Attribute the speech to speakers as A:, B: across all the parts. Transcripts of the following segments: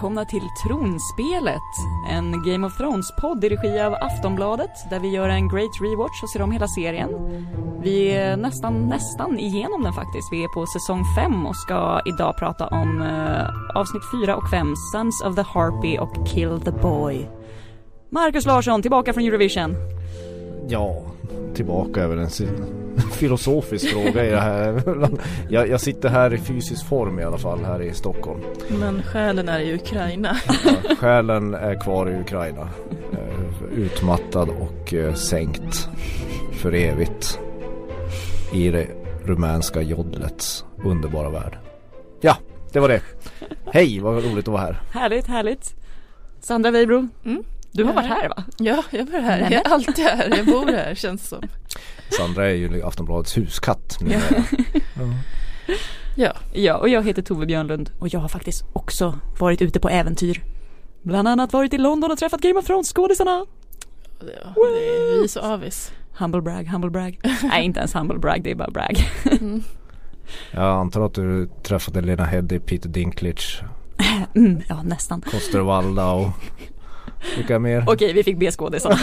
A: välkomna till Tronspelet, en Game of Thrones-podd i regi av Aftonbladet där vi gör en great rewatch och ser om hela serien. Vi är nästan, nästan igenom den faktiskt. Vi är på säsong 5 och ska idag prata om eh, avsnitt 4 och 5, Sons of the Harpy och Kill the Boy. Marcus Larsson, tillbaka från Eurovision.
B: Ja, tillbaka över en filosofisk fråga i det här. Jag, jag, sitter här i fysisk form i alla fall här i Stockholm.
C: Men själen är i Ukraina.
B: Ja, själen är kvar i Ukraina. Eh, utmattad och eh, sänkt för evigt i det rumänska jodlets underbara värld. Ja, det var det. Hej, vad roligt att vara här.
A: Härligt, härligt. Sandra Weibro, mm. Du har varit här va?
C: Ja, jag var här. Jag är alltid här. Jag bor här känns som.
B: Sandra är ju Aftonbladets huskatt.
A: Ja. ja. ja, och jag heter Tove Björnlund och jag har faktiskt också varit ute på äventyr. Bland annat varit i London och träffat Game of Thrones-skådisarna.
C: Ja, det är vi så avis.
A: Humble brag, humble brag. Nej, inte ens humble brag, det är bara brag. mm.
B: Jag antar att du träffade Lena Headey, Peter Dinklage.
A: Mm, ja, nästan.
B: Koster och vilka mer?
A: Okej, vi fick B-skådisarna.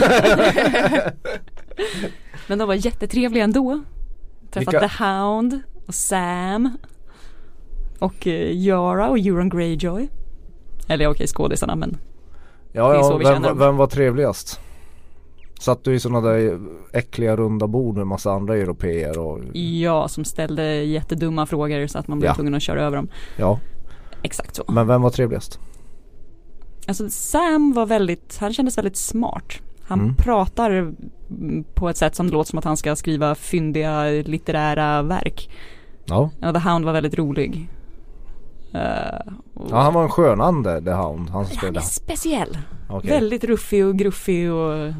A: Men de var jättetrevliga ändå. Träffat Vilka? The Hound och Sam. Och uh, Yara och Euron Greyjoy. Eller okej, okay, skådisarna men
B: Ja, ja vem, vem var trevligast? Satt du i sådana där äckliga runda bord med massa andra europeer och
A: Ja, som ställde jättedumma frågor så att man blev ja. tvungen att köra över dem
B: Ja
A: Exakt så
B: Men vem var trevligast?
A: Alltså Sam var väldigt, han kändes väldigt smart. Han mm. pratar på ett sätt som det låter som att han ska skriva fyndiga litterära verk.
B: Ja.
A: ja The Hound var väldigt rolig.
B: Uh, ja han var en skön ande The Hound. Han,
A: han är speciell. Okay. Väldigt ruffig och gruffig och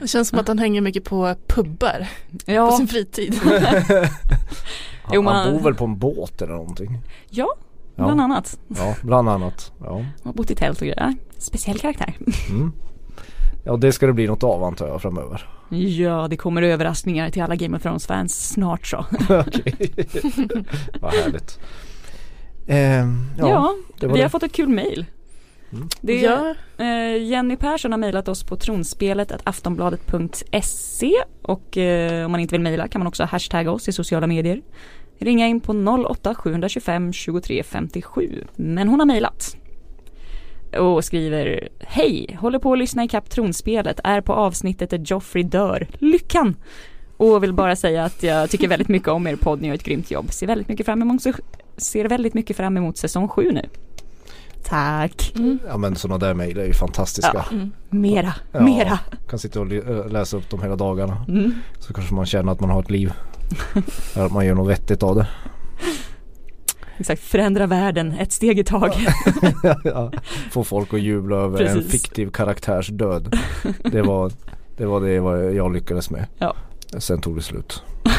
C: Det känns som att han hänger mycket på pubbar ja. på sin fritid.
B: han, jo, man... han bor väl på en båt eller någonting?
A: Ja, Bland annat.
B: Ja, bland annat. Ja.
A: har bott i tält och grejer. Speciell karaktär. Mm.
B: Ja, det ska det bli något av antar jag framöver.
A: Ja, det kommer överraskningar till alla Game of Thrones-fans snart så.
B: Okej, vad härligt.
A: Eh, ja, ja vi det. har fått ett kul mail. Mm. Det är, ja. eh, Jenny Persson har mejlat oss på tronspelet aftonbladet.se och eh, om man inte vill mejla kan man också hashtagga oss i sociala medier ringa in på 08 725 23 57. Men hon har mejlat. Och skriver Hej! Håller på att lyssna i kapp tronspelet, är på avsnittet där Joffrey dör. Lyckan! Och vill bara säga att jag tycker väldigt mycket om er podd, ni gör ett grymt jobb. Ser väldigt mycket fram emot, ser väldigt mycket fram emot säsong 7 nu. Tack.
B: Mm. Ja men sådana där mejl är ju fantastiska.
A: Ja. Mm. Mera, ja, mera.
B: Kan sitta och läsa upp dem hela dagarna. Mm. Så kanske man känner att man har ett liv. att man gör något vettigt av det.
A: Exakt, förändra världen ett steg i taget.
B: ja, få folk att jubla över Precis. en fiktiv karaktärs död. Det var det, var det jag lyckades med.
A: Ja.
B: Sen tog det slut.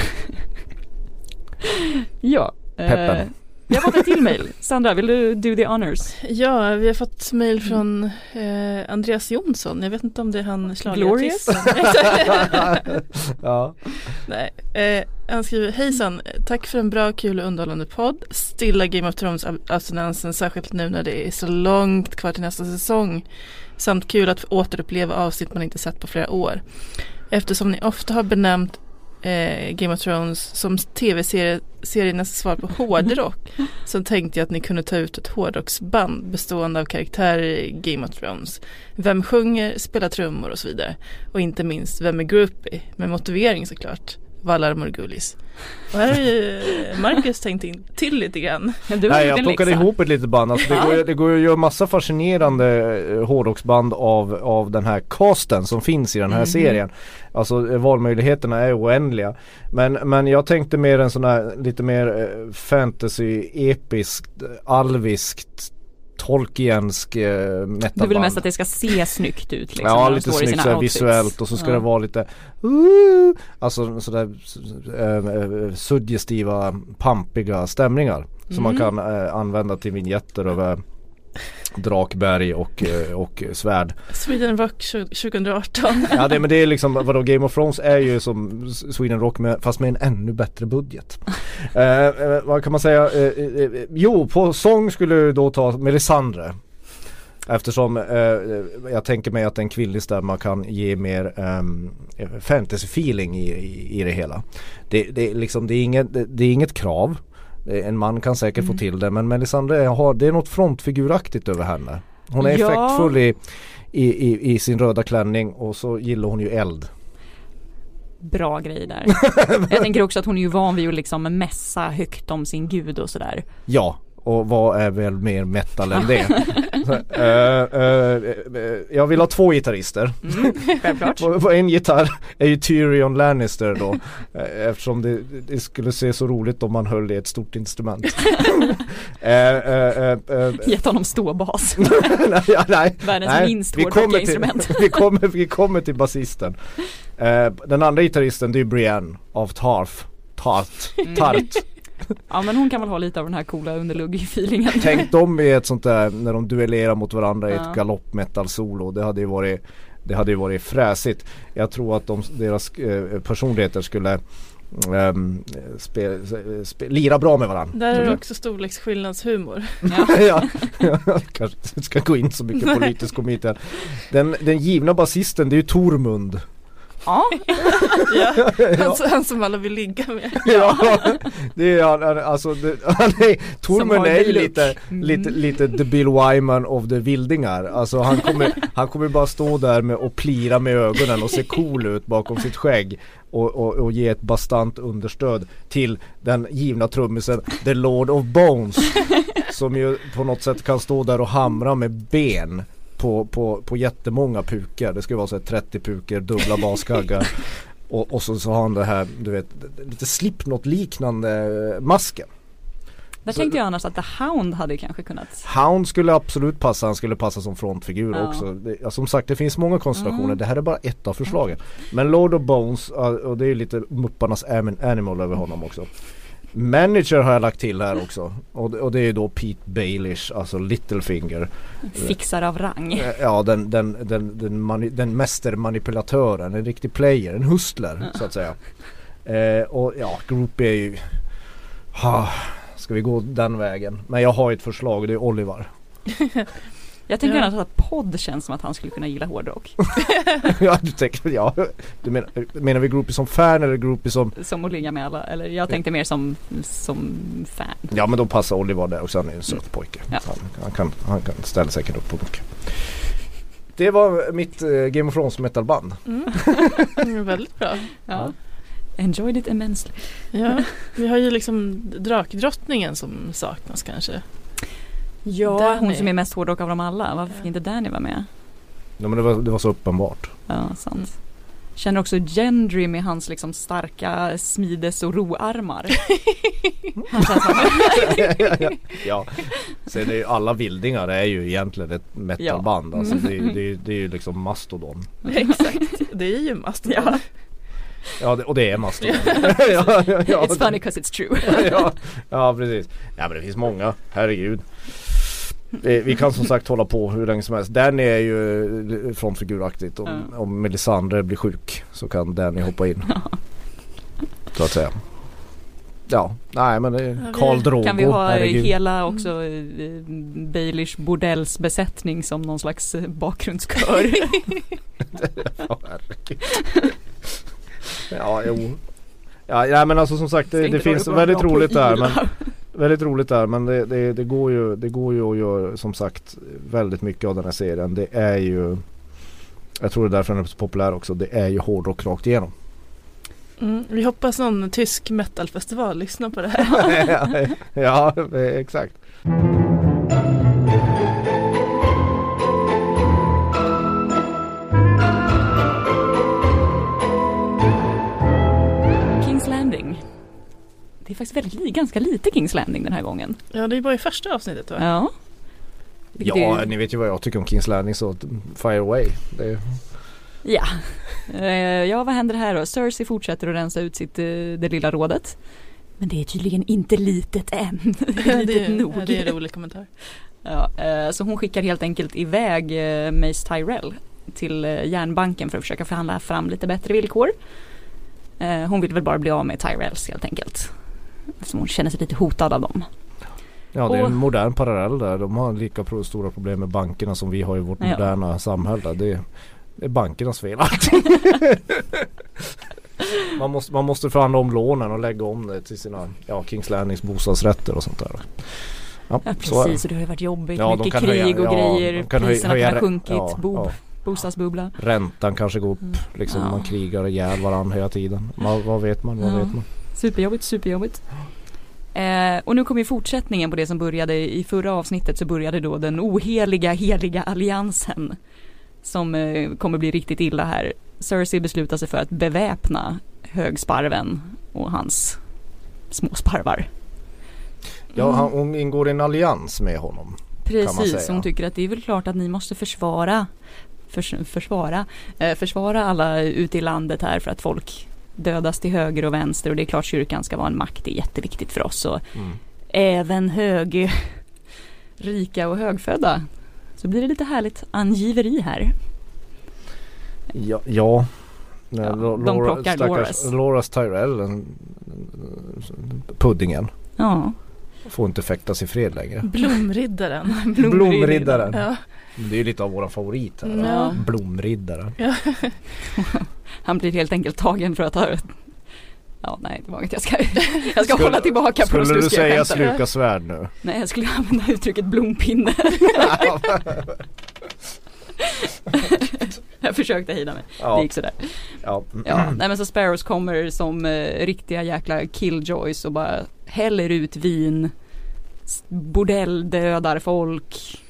A: ja.
B: Peppen.
A: Vi har fått ett till mail. Sandra, vill du do the honors?
C: Ja, vi har fått mail från eh, Andreas Jonsson. Jag vet inte om det är han
A: schlagerartisten.
B: ja.
C: Nej, eh, han skriver Hejsan, tack för en bra, kul och underhållande podd. Stilla Game of Thrones abstinensen, särskilt nu när det är så långt kvar till nästa säsong. Samt kul att återuppleva avsnitt man inte sett på flera år. Eftersom ni ofta har benämnt eh, Game of Thrones som tv-seriernas svar på hårdrock så tänkte jag att ni kunde ta ut ett hårdrocksband bestående av karaktärer i Game of Thrones. Vem sjunger, spelar trummor och så vidare. Och inte minst, vem är groupie? Med motivering såklart. Valar Morgulis. Och här har ju Marcus tänkt in till lite grann.
B: Nej jag plockade ihop ett litet band. Alltså, det, går, det går att göra massa fascinerande eh, hårdrocksband av, av den här casten som finns i den här mm. serien. Alltså eh, valmöjligheterna är oändliga. Men, men jag tänkte mer en sån här lite mer eh, fantasy, episkt, alviskt Tolkiensk eh, metaband.
A: Du vill mest att det ska se snyggt ut liksom,
B: Ja lite snyggt såhär visuellt och så ska ja. det vara lite uh, Alltså sådär uh, suggestiva, pampiga stämningar mm. Som man mm. kan uh, använda till vignetter över Drakberg och, eh, och svärd.
C: Sweden Rock 2018.
B: ja det, men det är liksom, vadå Game of Thrones är ju som Sweden Rock med, fast med en ännu bättre budget. eh, eh, vad kan man säga? Eh, eh, jo, på sång skulle du då ta Melisandre. Eftersom eh, jag tänker mig att en kvinnlig stämma kan ge mer eh, fantasy feeling i, i, i, det hela. Det, det, liksom, det, är inget, det, det är inget krav. En man kan säkert mm. få till det men Melisandre har, det är något frontfiguraktigt över henne. Hon är ja. effektfull i, i, i, i, sin röda klänning och så gillar hon ju eld.
A: Bra grej där. jag tänker också att hon är ju van vid att liksom mässa högt om sin gud och sådär.
B: Ja, och vad är väl mer metal än det? uh, uh, jag vill ha två gitarrister.
A: Mm, självklart.
B: på, på, en gitarr är ju Tyrion Lannister då. eftersom det, det, skulle se så roligt om man höll i ett stort instrument.
A: Gett honom ståbas.
B: nej, ja, nej,
A: Världens nej, minst hårdrockiga instrument.
B: vi, kommer, vi kommer till basisten. den andra gitarristen det är Brienne av Tarf. Tart. Mm.
A: Ja men hon kan väl ha lite av den här coola underlugg-feelingen
B: Tänk dem i ett sånt där när de duellerar mot varandra i ett galoppmetal solo Det hade ju varit Det hade ju varit fräsigt Jag tror att de, deras eh, personligheter skulle Um, spe, spe, lira bra med varandra.
C: Där är det också storleksskillnadshumor.
B: Ja. ja, kanske inte ska gå in så mycket politisk komik Den, den givna basisten det är ju Tormund.
C: Ja, ja. Han, han, som alla vill ligga med.
B: Ja, det är han, alltså det, han är, Tormund är ju lite, mm. lite, lite the Bill Wyman of the vildingar. Alltså han kommer, han kommer bara stå där med och plira med ögonen och se cool ut bakom sitt skägg. Och, och, och ge ett bastant understöd till den givna trummisen The Lord of Bones. Som ju på något sätt kan stå där och hamra med ben på, på, på jättemånga pukor. Det ska vara så 30 pukor, dubbla baskaggar. och, och så, så har han det här, du vet, lite slipknot liknande masken.
A: Där tänkte jag annars att The Hound hade kanske kunnat
B: Hound skulle absolut passa, han skulle passa som frontfigur ja. också. Det, som sagt det finns många konstellationer, mm. det här är bara ett av förslagen. Men Lord of Bones, och det är lite Mupparnas Animal över honom också. Manager har jag lagt till här också. Och, och det är då Pete Baelish, alltså Littlefinger.
A: Fixar av rang.
B: Eh, Ja den, den, den, den, mani, den mästermanipulatören, en riktig player, en hustler ja. så att säga. Eh, Och ja, Group är ju ha, Ska vi gå den vägen? Men jag har ett förslag, det är Oliver
A: Jag tänker ja. att podd känns som att han skulle kunna gilla hårdrock.
B: ja du tänker, ja. Du menar, menar vi groupie som fan eller groupie som?
A: Som att ligga med alla, eller jag tänkte mer som, som fan.
B: Ja men då passar Oliver där också, han är en söt mm. pojke. Ja. Han, han, kan, han kan ställa säkert upp på mycket. Det var mitt uh, Game of Thrones metalband.
C: Mm. väldigt bra.
A: Ja. ja. Enjoyed it immensely.
C: Ja, vi har ju liksom drakdrottningen som saknas kanske.
A: Ja, Danny. hon som är mest hårdrock av dem alla. Varför fick inte Danny vara med?
B: Ja men det var, det var så uppenbart.
A: Ja, sant. Mm. Känner också Gendry med hans liksom starka smides och roarmar. Han känns
B: ja, ja, ja. Sen är ju alla vildingar är ju egentligen ett metalband. Ja. Alltså det, är, det, det är ju liksom Mastodon.
C: Exakt, det är ju Mastodon. Ja.
B: Ja och det är Mastodon.
A: ja, ja, ja, it's funny because it's true.
B: ja, ja precis. Ja men det finns många, herregud. Vi kan som sagt hålla på hur länge som helst. Danny är ju frontfiguraktigt. Om, mm. om Melisandre blir sjuk så kan Danny hoppa in. så att säga. Ja, nej men det är Karl Drogo.
A: Kan vi ha herregud. hela också mm. Baelish bordells besättning som någon slags eh, bakgrundskör?
B: ja, jo. Ja, ja men alltså som sagt det, det finns väldigt roligt där men Väldigt roligt där men det, det, det, går ju, det går ju att göra som sagt väldigt mycket av den här serien. Det är ju Jag tror det är därför den är så populär också. Det är ju hårdrock rakt igenom.
C: Mm, vi hoppas någon tysk metalfestival lyssnar på det här.
B: ja, ja, exakt.
A: Det är faktiskt väldigt, ganska lite Kings Landing den här gången.
C: Ja det är bara i första avsnittet va?
A: Ja.
B: ja är... ni vet ju vad jag tycker om Kings Landing så fire away. Det...
A: Ja. Uh, ja vad händer här då? Cersei fortsätter att rensa ut sitt, uh, det lilla rådet. Men det är tydligen inte litet än.
C: det är litet nog. Ja, det är en rolig kommentar.
A: Ja, eh, så hon skickar helt enkelt iväg eh, Mace Tyrell till eh, järnbanken för att försöka förhandla fram lite bättre villkor. Eh, hon vill väl bara bli av med Tyrells helt enkelt. Eftersom hon känner sig lite hotad av dem.
B: Ja det är en modern parallell där. De har lika stora problem med bankerna som vi har i vårt ja. moderna samhälle. Det är, det är bankernas fel allting. man, måste, man måste förhandla om lånen och lägga om det till sina ja, Kings Landings bostadsrätter och sånt där.
A: Ja, ja precis, och det har ju varit jobbigt. Ja, Mycket krig höja, och grejer. Kan Priserna höja, kan ha sjunkit. Ja, Bo, bostadsbubbla.
B: Räntan kanske går upp. Mm. Liksom, Man krigar ihjäl varandra hela tiden. Man, vad vet man? Vad vet man?
A: Superjobbigt, superjobbigt. Eh, och nu kommer fortsättningen på det som började i förra avsnittet så började då den oheliga, heliga alliansen. Som eh, kommer bli riktigt illa här. Cersei beslutar sig för att beväpna högsparven och hans småsparvar.
B: Ja, han, hon ingår i en allians med honom.
A: Precis, hon tycker att det är väl klart att ni måste försvara förs försvara, eh, försvara alla ute i landet här för att folk dödas till höger och vänster och det är klart kyrkan ska vara en makt, det är jätteviktigt för oss och mm. även hög, rika och högfödda. Så blir det lite härligt angiveri här.
B: Ja, ja.
A: ja Laura, de plockar Loras.
B: Loras Tyrell, puddingen.
A: Ja.
B: Får inte fäktas i fred längre.
C: Blomriddaren.
B: Blomriddaren. Blomriddaren. Ja. Det är ju lite av våra favoriter. Ja. Blomriddaren. Ja.
A: Han blir helt enkelt tagen för att ha Ja nej det var inget jag ska, jag ska skulle, hålla tillbaka
B: på Skulle du säga sluka svärd nu?
A: Nej jag skulle använda uttrycket blompinne. jag försökte hejda mig. Ja. Det gick sådär. Ja. ja. Nej men så Sparrows kommer som eh, riktiga jäkla killjoys och bara häller ut vin. Bordell dödar folk.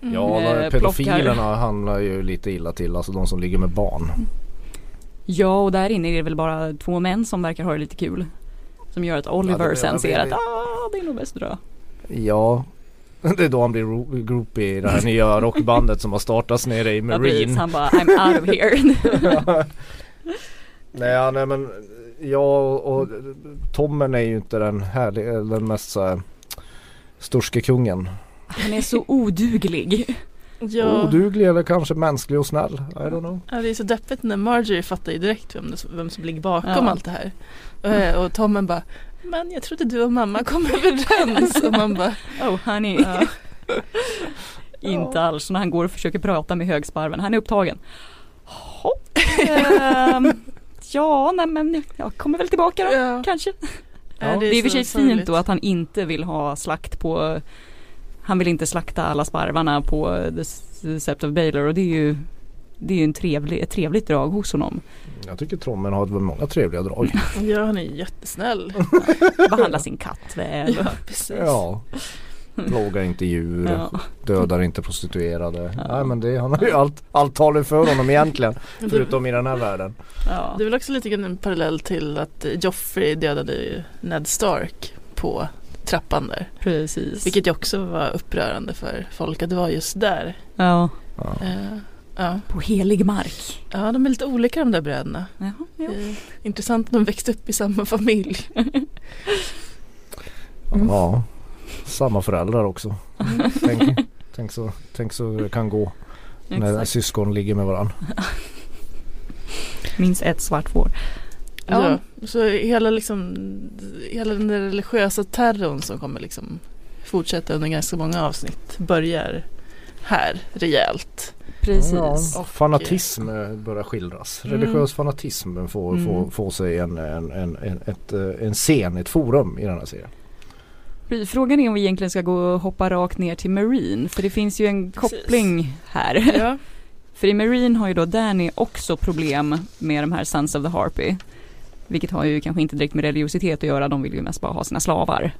B: Mm. Ja, eh, pedofilerna plockar. handlar ju lite illa till, alltså de som ligger med barn.
A: Ja, och där inne är det väl bara två män som verkar ha det lite kul. Som gör att Oliver ja, det, sen ser att ah, det är nog bäst att dra.
B: Ja, det är då han blir groupie i det här nya rockbandet som har startats nere i Marine. Ja, precis,
A: han bara I'm out of here.
B: nej, nej men jag och Tommen är ju inte den härliga, den mest så sturske kungen.
A: Han är så oduglig.
C: Ja.
B: Oduglig eller kanske mänsklig och snäll. I don't know.
C: Ja, det är så deppigt när Marjorie fattar ju direkt vem, det, vem som ligger bakom ja. allt det här. Och, och Tommen bara Men jag trodde du och mamma kom överens. och man bara
A: Oh honey. Ja. Inte alls när han går och försöker prata med högsparven. Han är upptagen. Hopp. um, ja, nej men jag kommer väl tillbaka då ja. kanske. Ja, det, är det är i och för sig fint då att han inte vill ha slakt på Han vill inte slakta alla sparvarna på The Sept of Baylor och det är ju Det är ju en trevlig, ett trevligt drag hos honom.
B: Jag tycker Trommen har många trevliga drag.
C: ja han är jättesnäll.
A: Behandlar sin katt väl.
C: Ja, precis.
B: ja. Plågar inte djur, ja. dödar inte prostituerade. Ja. Nej men det, han har ju allt, allt talar för honom egentligen. förutom i den här världen.
C: Ja. Det är väl också lite grann en parallell till att Joffrey dödade Ned Stark på trappan där.
A: Precis.
C: Vilket ju också var upprörande för folk att det var just där.
A: Ja.
C: Uh, ja.
A: På helig mark.
C: Ja, de är lite olika de där bröderna.
A: Jaha, ja.
C: intressant att de växte upp i samma familj.
B: mm. Ja samma föräldrar också. Mm. tänk, tänk, så, tänk så det kan gå när Exakt. syskon ligger med varandra.
A: Minst ett svart får.
C: Ja. ja. så hela, liksom, hela den religiösa terrorn som kommer liksom fortsätta under ganska många avsnitt börjar här rejält.
A: Precis. Ja,
B: fanatism börjar skildras. Mm. Religiös fanatism får, mm. får, får sig en, en, en, en, ett, en scen, ett forum i den här serien.
A: Frågan är om vi egentligen ska gå och hoppa rakt ner till Marine, för det finns ju en Precis. koppling här. Ja. för i Marine har ju då Danny också problem med de här Sons of the Harpy. Vilket har ju kanske inte direkt med religiositet att göra, de vill ju mest bara ha sina slavar.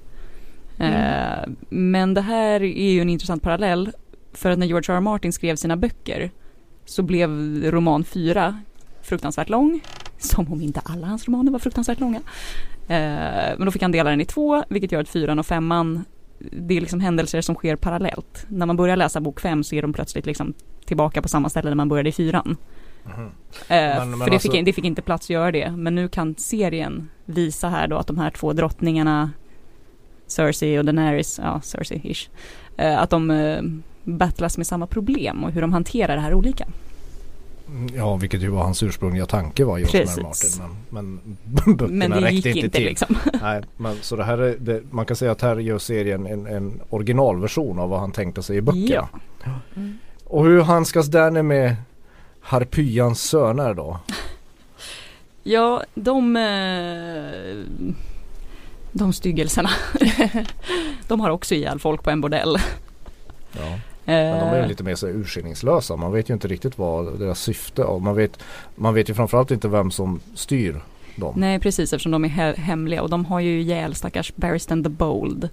A: Mm. Eh, men det här är ju en intressant parallell, för att när George R. R. Martin skrev sina böcker så blev roman 4 fruktansvärt lång, som om inte alla hans romaner var fruktansvärt långa. Eh, men då fick han dela den i två, vilket gör att fyran och femman det är liksom händelser som sker parallellt. När man börjar läsa bok fem så är de plötsligt liksom tillbaka på samma ställe där man började i fyran. Mm. Eh, men, men för det, alltså... fick, det fick inte plats att göra det. Men nu kan serien visa här då att de här två drottningarna Cersei och Daenerys, ja Cersei-ish, eh, att de eh, battlas med samma problem och hur de hanterar det här olika.
B: Ja, vilket ju var hans ursprungliga tanke var George R. Martin. Men, men böckerna men det gick inte, inte till. Liksom. Nej, men, så det här är, det, man kan säga att här gör serien en, en originalversion av vad han tänkte sig i böckerna. Ja. Mm. Och hur handskas Danny med Harpyans söner då?
A: Ja, de eh, de styggelserna. de har också ihjäl folk på en bordell.
B: Ja. Men de är eh. lite mer så urskillningslösa. Man vet ju inte riktigt vad deras syfte är. Man vet, man vet ju framförallt inte vem som styr dem.
A: Nej precis eftersom de är he hemliga och de har ju ihjäl stackars Barristan the Bold.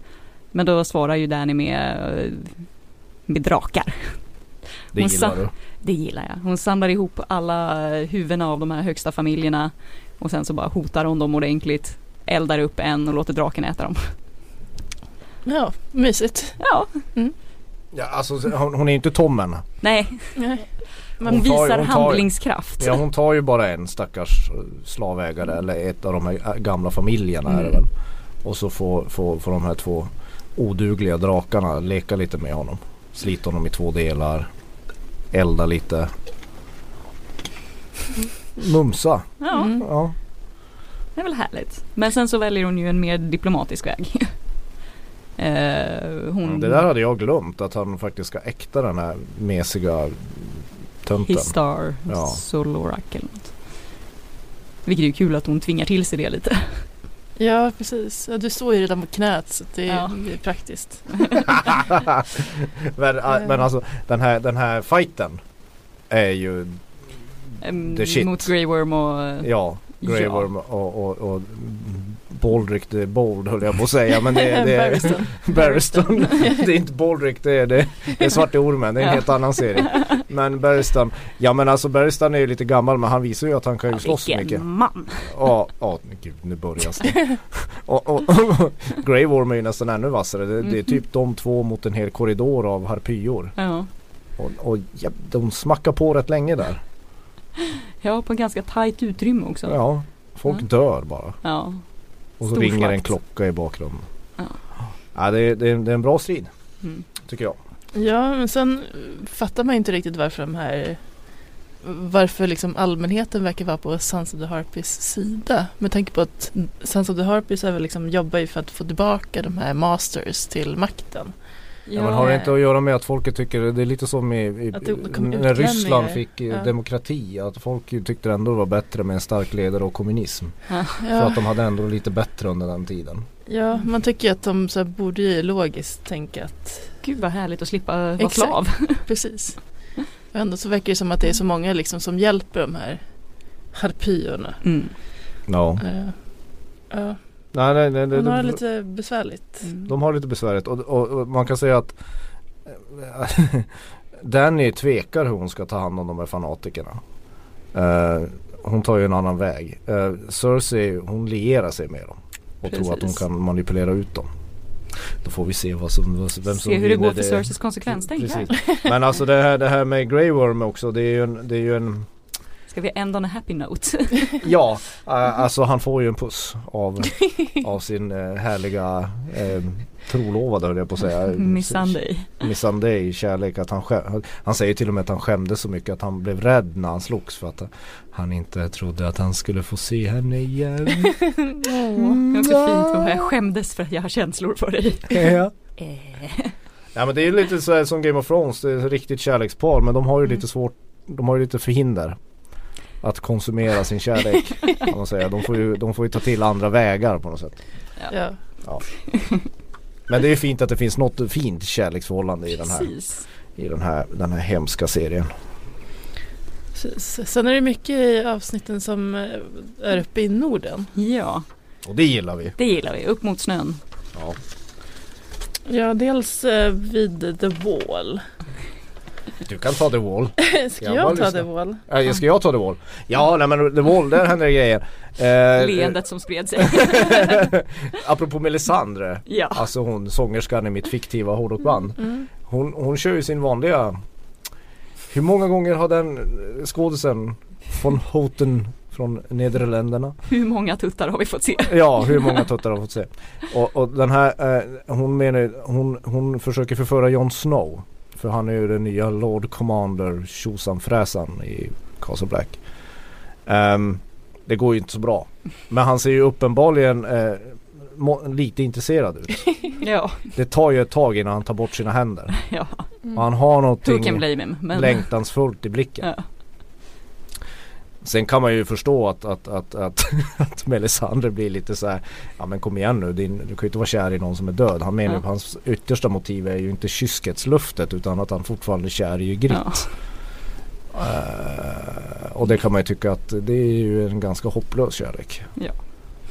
A: Men då svarar ju Danny med, med drakar.
B: Det gillar du?
A: Det gillar jag. Hon samlar ihop alla huvudena av de här högsta familjerna och sen så bara hotar hon dem ordentligt, eldar upp en och låter draken äta dem.
C: Ja, mysigt.
A: Ja. Mm.
B: Ja, alltså hon, hon är inte Tommen.
A: Nej. Nej. hon, visar hon tar, handlingskraft.
B: Ja hon tar ju bara en stackars slavägare eller ett av de här gamla familjerna mm. är det väl. Och så får, får, får de här två odugliga drakarna leka lite med honom. Slita honom i två delar. Elda lite. Mumsa.
A: Ja. Mm. ja. Det är väl härligt. Men sen så väljer hon ju en mer diplomatisk väg.
B: Eh, hon... Det där hade jag glömt att han faktiskt ska äkta den här mesiga tönten.
A: Histar ja. Solorak eller något. Vilket är ju kul att hon tvingar till sig det lite.
C: Ja precis, ja, du står ju redan på knät så det är, ja. det är praktiskt.
B: men, men alltså den här, den här fighten är ju
A: the shit. Mot Grey Worm och
B: Ja, Grey ja. Worm och, och, och Baldrick the Bold höll jag på att säga men det, är, det är Barriston. det är inte Baldrick det är, det, det är Svarte Ormen, det är en ja. helt annan serie. Men Barriston, ja men alltså Barriston är ju lite gammal men han visar ju att han kan ju ja, slåss mycket. Vilken
A: man!
B: Ja, ja gud nu börjar det. och, och, och Grey Worm är ju nästan ännu vassare. Det, det, är typ de två mot en hel korridor av harpyor. Ja. Och, och ja, de smackar på rätt länge där.
A: Ja, på ganska tajt utrymme också.
B: Ja, folk ja. dör bara. Ja. Och så ringer en klocka i bakgrunden. Ja. Ja, det, är, det, är, det är en bra strid. Mm. Tycker jag.
C: Ja, men sen fattar man inte riktigt varför de här varför liksom allmänheten verkar vara på Sons of the Harpies sida. Med tanke på att Sons of the Harpies är väl liksom, jobbar ju för att få tillbaka de här masters till makten.
B: Ja, men har det inte att göra med att folket tycker, det är lite som i, i när Ryssland fick eh, ja. demokrati, att folk tyckte ändå det var bättre med en stark ledare och kommunism. Ja. För att de hade ändå lite bättre under den tiden.
C: Ja, man tycker att de så borde ju logiskt tänka att
A: Gud vad härligt att slippa vara Exakt. slav.
C: Precis. Och ändå så verkar det som att det är så många liksom som hjälper de här harpyerna. Mm.
B: No. Uh,
C: ja. Nej, nej, nej, Hon har det lite besvärligt.
B: Mm. De har lite besvärligt och, och, och man kan säga att Danny tvekar hur hon ska ta hand om de här fanatikerna. Uh, hon tar ju en annan väg. Uh, Cersei hon lierar sig med dem och Precis. tror att hon kan manipulera ut dem. Då får vi se vad som, vem som
A: Se hur det går för Cerseis konsekvenstänk
B: Men alltså det här, det här med Grey Worm också det är ju en, det är ju en
A: Ska vi on a happy note?
B: ja, äh, alltså han får ju en puss av, av sin äh, härliga äh, trolovade höll jag på att säga.
A: Missandei.
B: Missandei, kärlek. Att han, skäm, han säger till och med att han skämdes så mycket att han blev rädd när han slogs för att han inte trodde att han skulle få se henne igen.
A: det är fint jag skämdes för att jag har känslor för dig.
B: ja. Ja men det är lite så som Game of Thrones, det är ett riktigt kärlekspar men de har ju mm. lite svårt, de har ju lite förhinder att konsumera sin kärlek. Kan man säga. De, får ju, de får ju ta till andra vägar på något sätt. Ja. ja. Men det är fint att det finns något fint kärleksförhållande i den här, i den här, den här hemska serien.
C: Sen är det mycket i avsnitten som eh, är uppe i Norden.
A: Ja.
B: Och det gillar vi.
A: Det gillar vi, upp mot snön.
C: Ja. Ja, dels eh, vid The Wall.
B: Du kan ta The Wall.
C: ska jag, jag ta The Wall?
B: Äh, ska jag ta The Wall? Ja, nej men The Wall, där händer det grejer.
A: Eh, Leendet som spred sig.
B: apropå Melisandre, ja. alltså hon sångerskan i mitt fiktiva hårdrockband. Mm. Hon, hon kör ju sin vanliga Hur många gånger har den skådisen von Houten från Nederländerna.
A: Hur många tuttar har vi fått se?
B: Ja, hur många tuttar har vi fått se. Och, och den här, eh, hon menar, hon, hon försöker förföra Jon Snow. För han är ju den nya Lord Commander tjosan fräsan i Castle Black. Um, det går ju inte så bra. Men han ser ju uppenbarligen eh, lite intresserad ut.
A: ja.
B: Det tar ju ett tag innan han tar bort sina händer.
A: ja.
B: Mm. Han har någonting
A: him, men...
B: längtansfullt i blicken. Ja. Sen kan man ju förstå att, att, att, att, att Melisandre blir lite så här, Ja men kom igen nu, din, du kan ju inte vara kär i någon som är död. Han menar ja. att hans yttersta motiv är ju inte kyskhetsluftet utan att han fortfarande är kär i Ygritte. Ja. Uh, och det kan man ju tycka att det är ju en ganska hopplös kärlek.
A: Ja.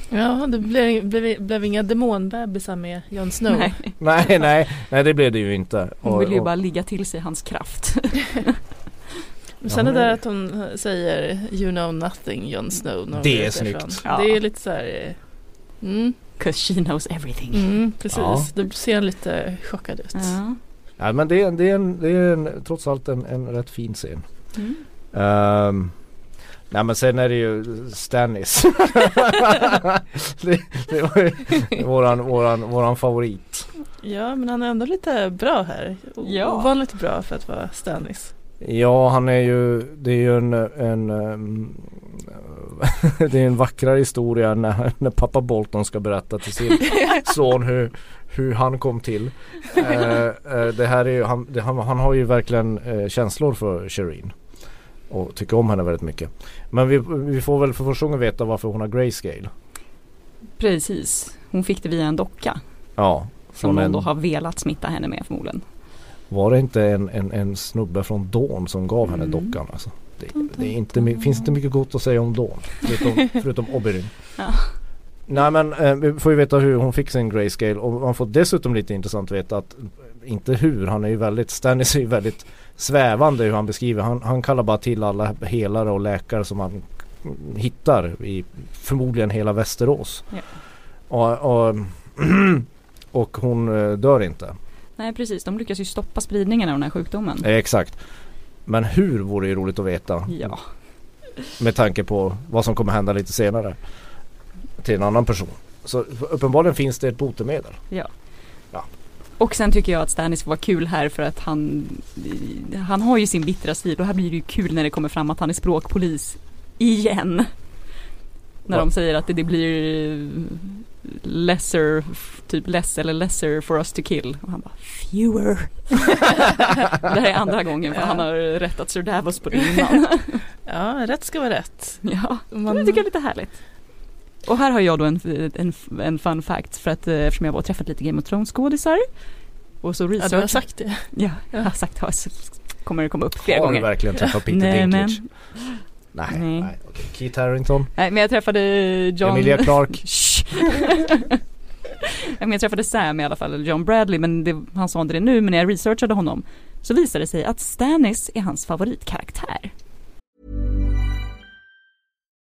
C: Ja, det blev, blev, blev inga demonbebisar med Jon Snow.
A: Nej.
B: nej, nej, nej det blev det ju inte.
A: Hon vill ju och, bara ligga till sig hans kraft.
C: Sen ja, det där att hon säger You know nothing Jon Snow.
B: Det är snyggt.
C: Ja. Det är lite så här.
A: Eh, mm. Cause she knows everything.
C: Mm, precis, ja. då ser lite chockad ut.
B: Ja, ja men det är, det är, en, det är en, trots allt en, en rätt fin scen. Mm. Um, Nej men sen är det ju Stannis. det, det var ju våran, våran, våran favorit.
C: Ja men han är ändå lite bra här. Ja. Ovanligt bra för att vara Stannis.
B: Ja han är ju, det är ju en, en det är en vackrare historia när, när pappa Bolton ska berätta till sin son hur, hur han kom till. Uh, uh, det här är ju, han, det, han, han, har ju verkligen uh, känslor för Shireen och tycker om henne väldigt mycket. Men vi, vi får väl för första gången veta varför hon har grayscale.
A: Precis, hon fick det via en docka.
B: Ja.
A: Som hon då har velat smitta henne med förmodligen.
B: Var det inte en, en, en snubbe från Dawn som gav henne mm. dockan? Alltså? Det, det inte, finns inte mycket gott att säga om Dawn. Förutom, förutom Oberyn. Ja. Nej men eh, vi får ju veta hur hon fick sin grayscale och man får dessutom lite intressant veta att inte hur, han är ju väldigt, Stannis är ju väldigt svävande hur han beskriver. Han, han kallar bara till alla helare och läkare som han hittar i förmodligen hela Västerås. Ja. Och, och, och, hon eh, dör inte.
A: Nej precis, de lyckas ju stoppa spridningen av den här sjukdomen.
B: Eh, exakt. Men hur vore ju roligt att veta.
A: Ja.
B: Med tanke på vad som kommer hända lite senare. Till en annan person. Så uppenbarligen finns det ett botemedel.
A: Ja. Och sen tycker jag att Stanis var kul här för att han Han har ju sin bittra stil och här blir det ju kul när det kommer fram att han är språkpolis Igen När Va? de säger att det, det blir Lesser, typ less eller lesser for us to kill och han bara Fewer Det här är andra gången för ja. han har rättat Sir Davos på det innan
C: Ja, rätt ska vara rätt
A: Ja, Man... det tycker jag är lite härligt och här har jag då en, en, en fun fact för att eftersom jag var och träffat lite Game of Thrones skådisar och så research.
C: Ja, du har sagt det.
A: Ja, jag har sagt det. Kommer det komma upp flera
B: har
A: gånger.
B: Har du verkligen träffat Peter Dinklage? Nej, nej. nej. Okay. Keith Harrington?
A: Nej, men jag träffade John...
B: Emilia Clark?
A: men jag träffade Sam i alla fall, John Bradley, men det, han sa inte det nu, men när jag researchade honom så visade det sig att Stannis är hans favoritkaraktär.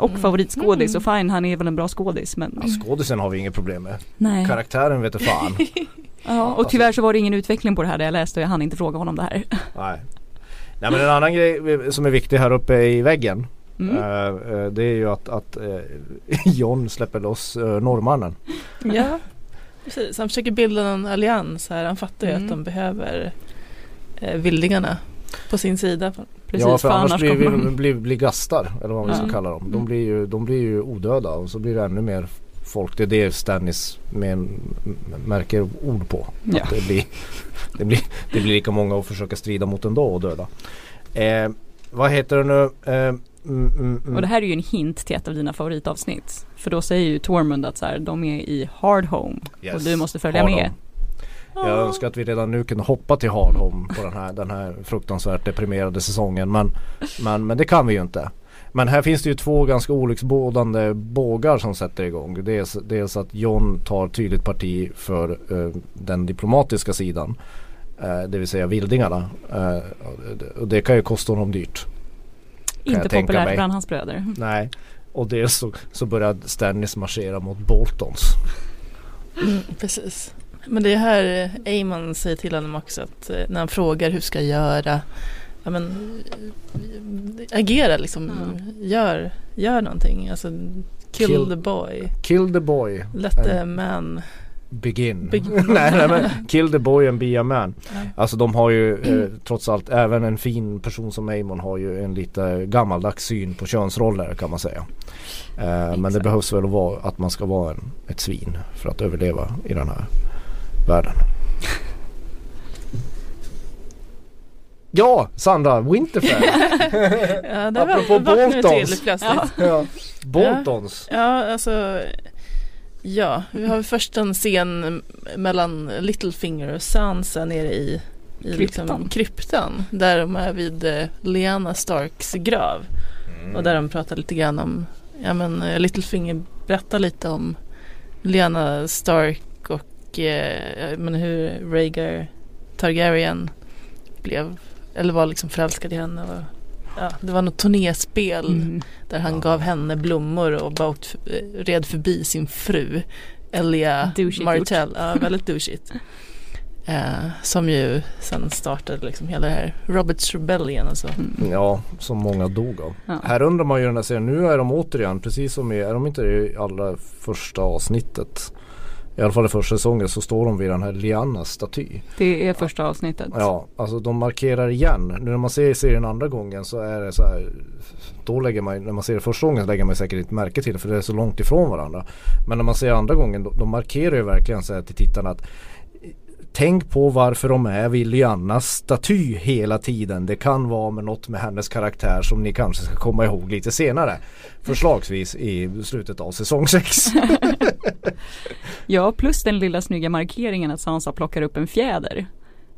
A: Och mm. favoritskådis och fine han är väl en bra skådis men
B: ja, Skådisen har vi inget problem med
A: Nej.
B: Karaktären vet du fan
A: Ja och tyvärr så var det ingen utveckling på det här där jag läste och jag hann inte fråga honom det här
B: Nej Nej men en annan grej som är viktig här uppe i väggen mm. uh, Det är ju att, att uh, John släpper loss norrmannen
C: Ja Precis, han försöker bilda en allians här. Han fattar ju mm. att de behöver eh, vildingarna på sin sida.
B: Precis, ja för, för annars, annars blir vi man... blir, blir gastar eller vad man ska kalla dem. De mm. blir, ju, de blir ju odöda och så blir det ännu mer folk. Det är det Stannis med, märker ord på. Ja. Att det, blir, det, blir, det blir lika många att försöka strida mot ändå och döda. Eh, vad heter det nu? Eh,
A: Mm, mm, mm. Och det här är ju en hint till ett av dina favoritavsnitt. För då säger ju Tormund att så här, de är i Hard Home yes. och du måste följa med. Home.
B: Jag önskar att vi redan nu kunde hoppa till Hardhome på den här, den här fruktansvärt deprimerade säsongen men, men, men det kan vi ju inte. Men här finns det ju två ganska olycksbådande bågar som sätter igång. Dels, dels att John tar tydligt parti för uh, den diplomatiska sidan. Uh, det vill säga vildingarna. Uh, och det kan ju kosta honom dyrt.
A: Inte populärt bland hans bröder.
B: Nej. Och dels så, så börjar Stannis marschera mot Boltons.
C: Mm, precis. Men det är här Amon säger till honom också att när han frågar hur ska jag göra ja, men, agera liksom. Mm. Gör, gör någonting. Alltså, kill, kill, the boy.
B: Kill the boy.
C: Let the man
B: Begin. Begin. nej, nej men kill the boy and be a man. Nej. Alltså de har ju eh, trots allt även en fin person som Amon har ju en lite gammaldags syn på könsroller kan man säga. Eh, men det behövs väl att, vara, att man ska vara en, ett svin för att överleva i den här världen. Ja, Sandra, Winterfell.
C: ja, det Apropå var, Boltons. Till, ja.
B: ja. Boltons.
C: Ja. ja, alltså. Ja, vi har först en scen mellan Littlefinger och Sansa nere i, i kryptan. Liksom, kryptan. Där de är vid uh, Lyanna Starks grav. Mm. Och där de pratar lite grann om, ja men uh, Littlefinger berättar lite om Lyanna Stark och uh, men hur Rhaegar Targaryen blev eller var liksom förälskad i henne. Och, ja, det var något turnéspel mm. där han ja. gav henne blommor och bara åkt, eh, red förbi sin fru Elia Martell. Ja, väldigt douchigt. Eh, som ju sen startade liksom hela det här Roberts Rebellion alltså.
B: Mm. Ja, som många dog av. Ja. Här undrar man ju den här serien, nu är de återigen precis som i, är de inte i allra första avsnittet i alla fall i första säsongen så står de vid den här Lianas staty.
A: Det är första avsnittet.
B: Ja, alltså de markerar igen. Nu när man ser serien andra gången så är det så här. Då lägger man, när man ser det första gången så lägger man säkert inte märke till det för det är så långt ifrån varandra. Men när man ser andra gången då, markerar ju verkligen så här till tittarna att Tänk på varför de är vid Liannas staty hela tiden. Det kan vara med något med hennes karaktär som ni kanske ska komma ihåg lite senare. Förslagsvis i slutet av säsong 6.
A: ja, plus den lilla snygga markeringen att Sansa plockar upp en fjäder.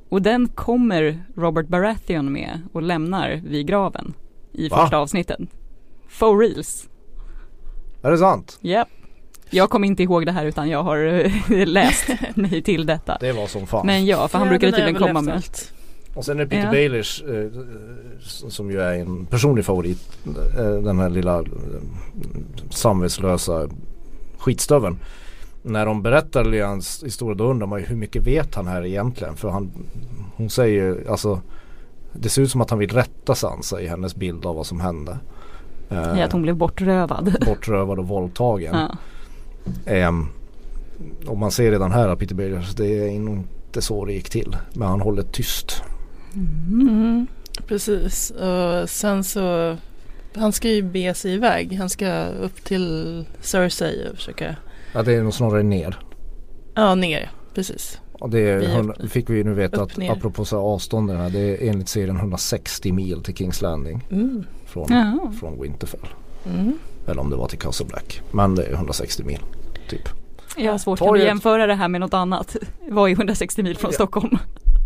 A: Och den kommer Robert Baratheon med och lämnar vid graven i Va? första avsnittet. For reals.
B: Är det sant?
A: Yep. Jag kommer inte ihåg det här utan jag har eh, läst mig till detta.
B: Det var som fan.
A: Men ja, för han brukade tydligen komma med allt.
B: Och sen är det Peter ja. Baelish eh, som ju är en personlig favorit. Eh, den här lilla eh, samvetslösa skitstöveln. När de berättar Leans historia då undrar man ju hur mycket vet han här egentligen? För han, hon säger ju alltså Det ser ut som att han vill rätta Sansa i hennes bild av vad som hände.
A: Ja, att hon blev bortrövad.
B: Bortrövad och våldtagen. Ja. Um, och man ser redan här att Peter Bergers, det är inte så det gick till. Men han håller tyst.
C: Mm, precis. Och sen så han ska ju bege sig iväg. Han ska upp till Cersei och försöka.
B: Ja det är nog snarare ner.
C: Ja ner precis.
B: Och det är, fick vi nu veta att ner. apropå så avstånden här, det är enligt serien 160 mil till Kings Landing. Mm. Från, från Winterfell. Mm. Eller om det var till Castle Black. Men det är 160 mil typ.
A: Jag har svårt att jämföra det här med något annat. Vad är 160 mil från ja. Stockholm?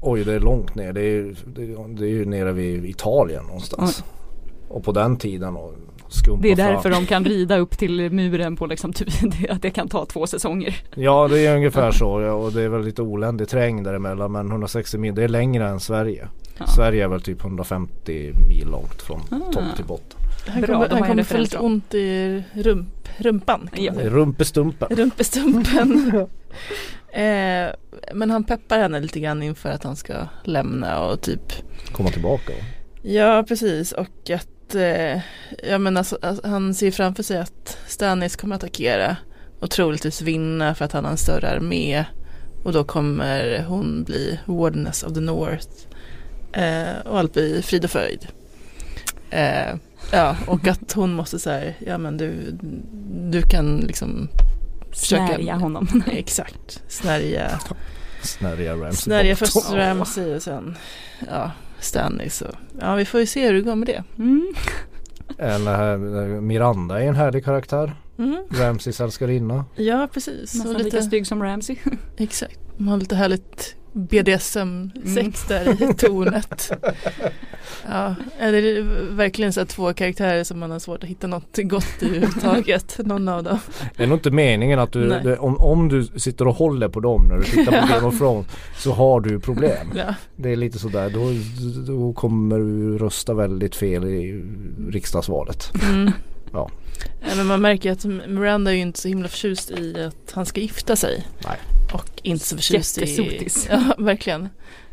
B: Oj det är långt ner. Det är, det, är ju nere vid Italien någonstans. Mm. Och på den tiden och
A: det är därför fram. de kan rida upp till muren på liksom typ, att det kan ta två säsonger.
B: Ja det är ungefär så ja, och det är väl lite oländig terräng däremellan men 160 mil det är längre än Sverige. Ja. Sverige är väl typ 150 mil långt från ah. topp till botten.
C: Han kommer, han kommer få lite ont i rump, rumpan.
B: Ja. Rumpestumpen.
C: Rumpestumpen. eh, men han peppar henne lite grann inför att han ska lämna och typ
B: Komma tillbaka?
C: Ja precis och att eh, ja, men alltså, alltså, han ser framför sig att Stannis kommer attackera och troligtvis vinna för att han har en större armé och då kommer hon bli Wardeness of the North eh, och allt blir frid och fröjd. Eh, Ja, och att hon måste säga, ja men du, du kan liksom
A: försöka Snärja honom.
C: exakt, snärja.
B: Snärja Ramsey.
C: Snärja först Ramsey och sen ja, Stanley så. Ja vi får ju se hur det går med det. Mm.
B: En, äh, Miranda är en härlig karaktär. Mm. Ramseys älskarinna.
C: Ja precis.
A: Nästan lite... lika stygg som Ramsey.
C: Exakt. De har lite härligt BDSM-sex mm. där i tornet. ja, det är verkligen så två karaktärer som man har svårt att hitta något gott i överhuvudtaget. Någon av dem.
B: Det är nog inte meningen att du, det, om, om du sitter och håller på dem när du tittar på Game of Thrones så har du problem. Ja. Det är lite sådär, då, då kommer du rösta väldigt fel i riksdagsvalet. Mm.
C: Ja. Men man märker att Miranda är ju inte så himla förtjust i att han ska gifta sig.
B: Nej.
C: Och inte så förtjust i... Ja, verkligen.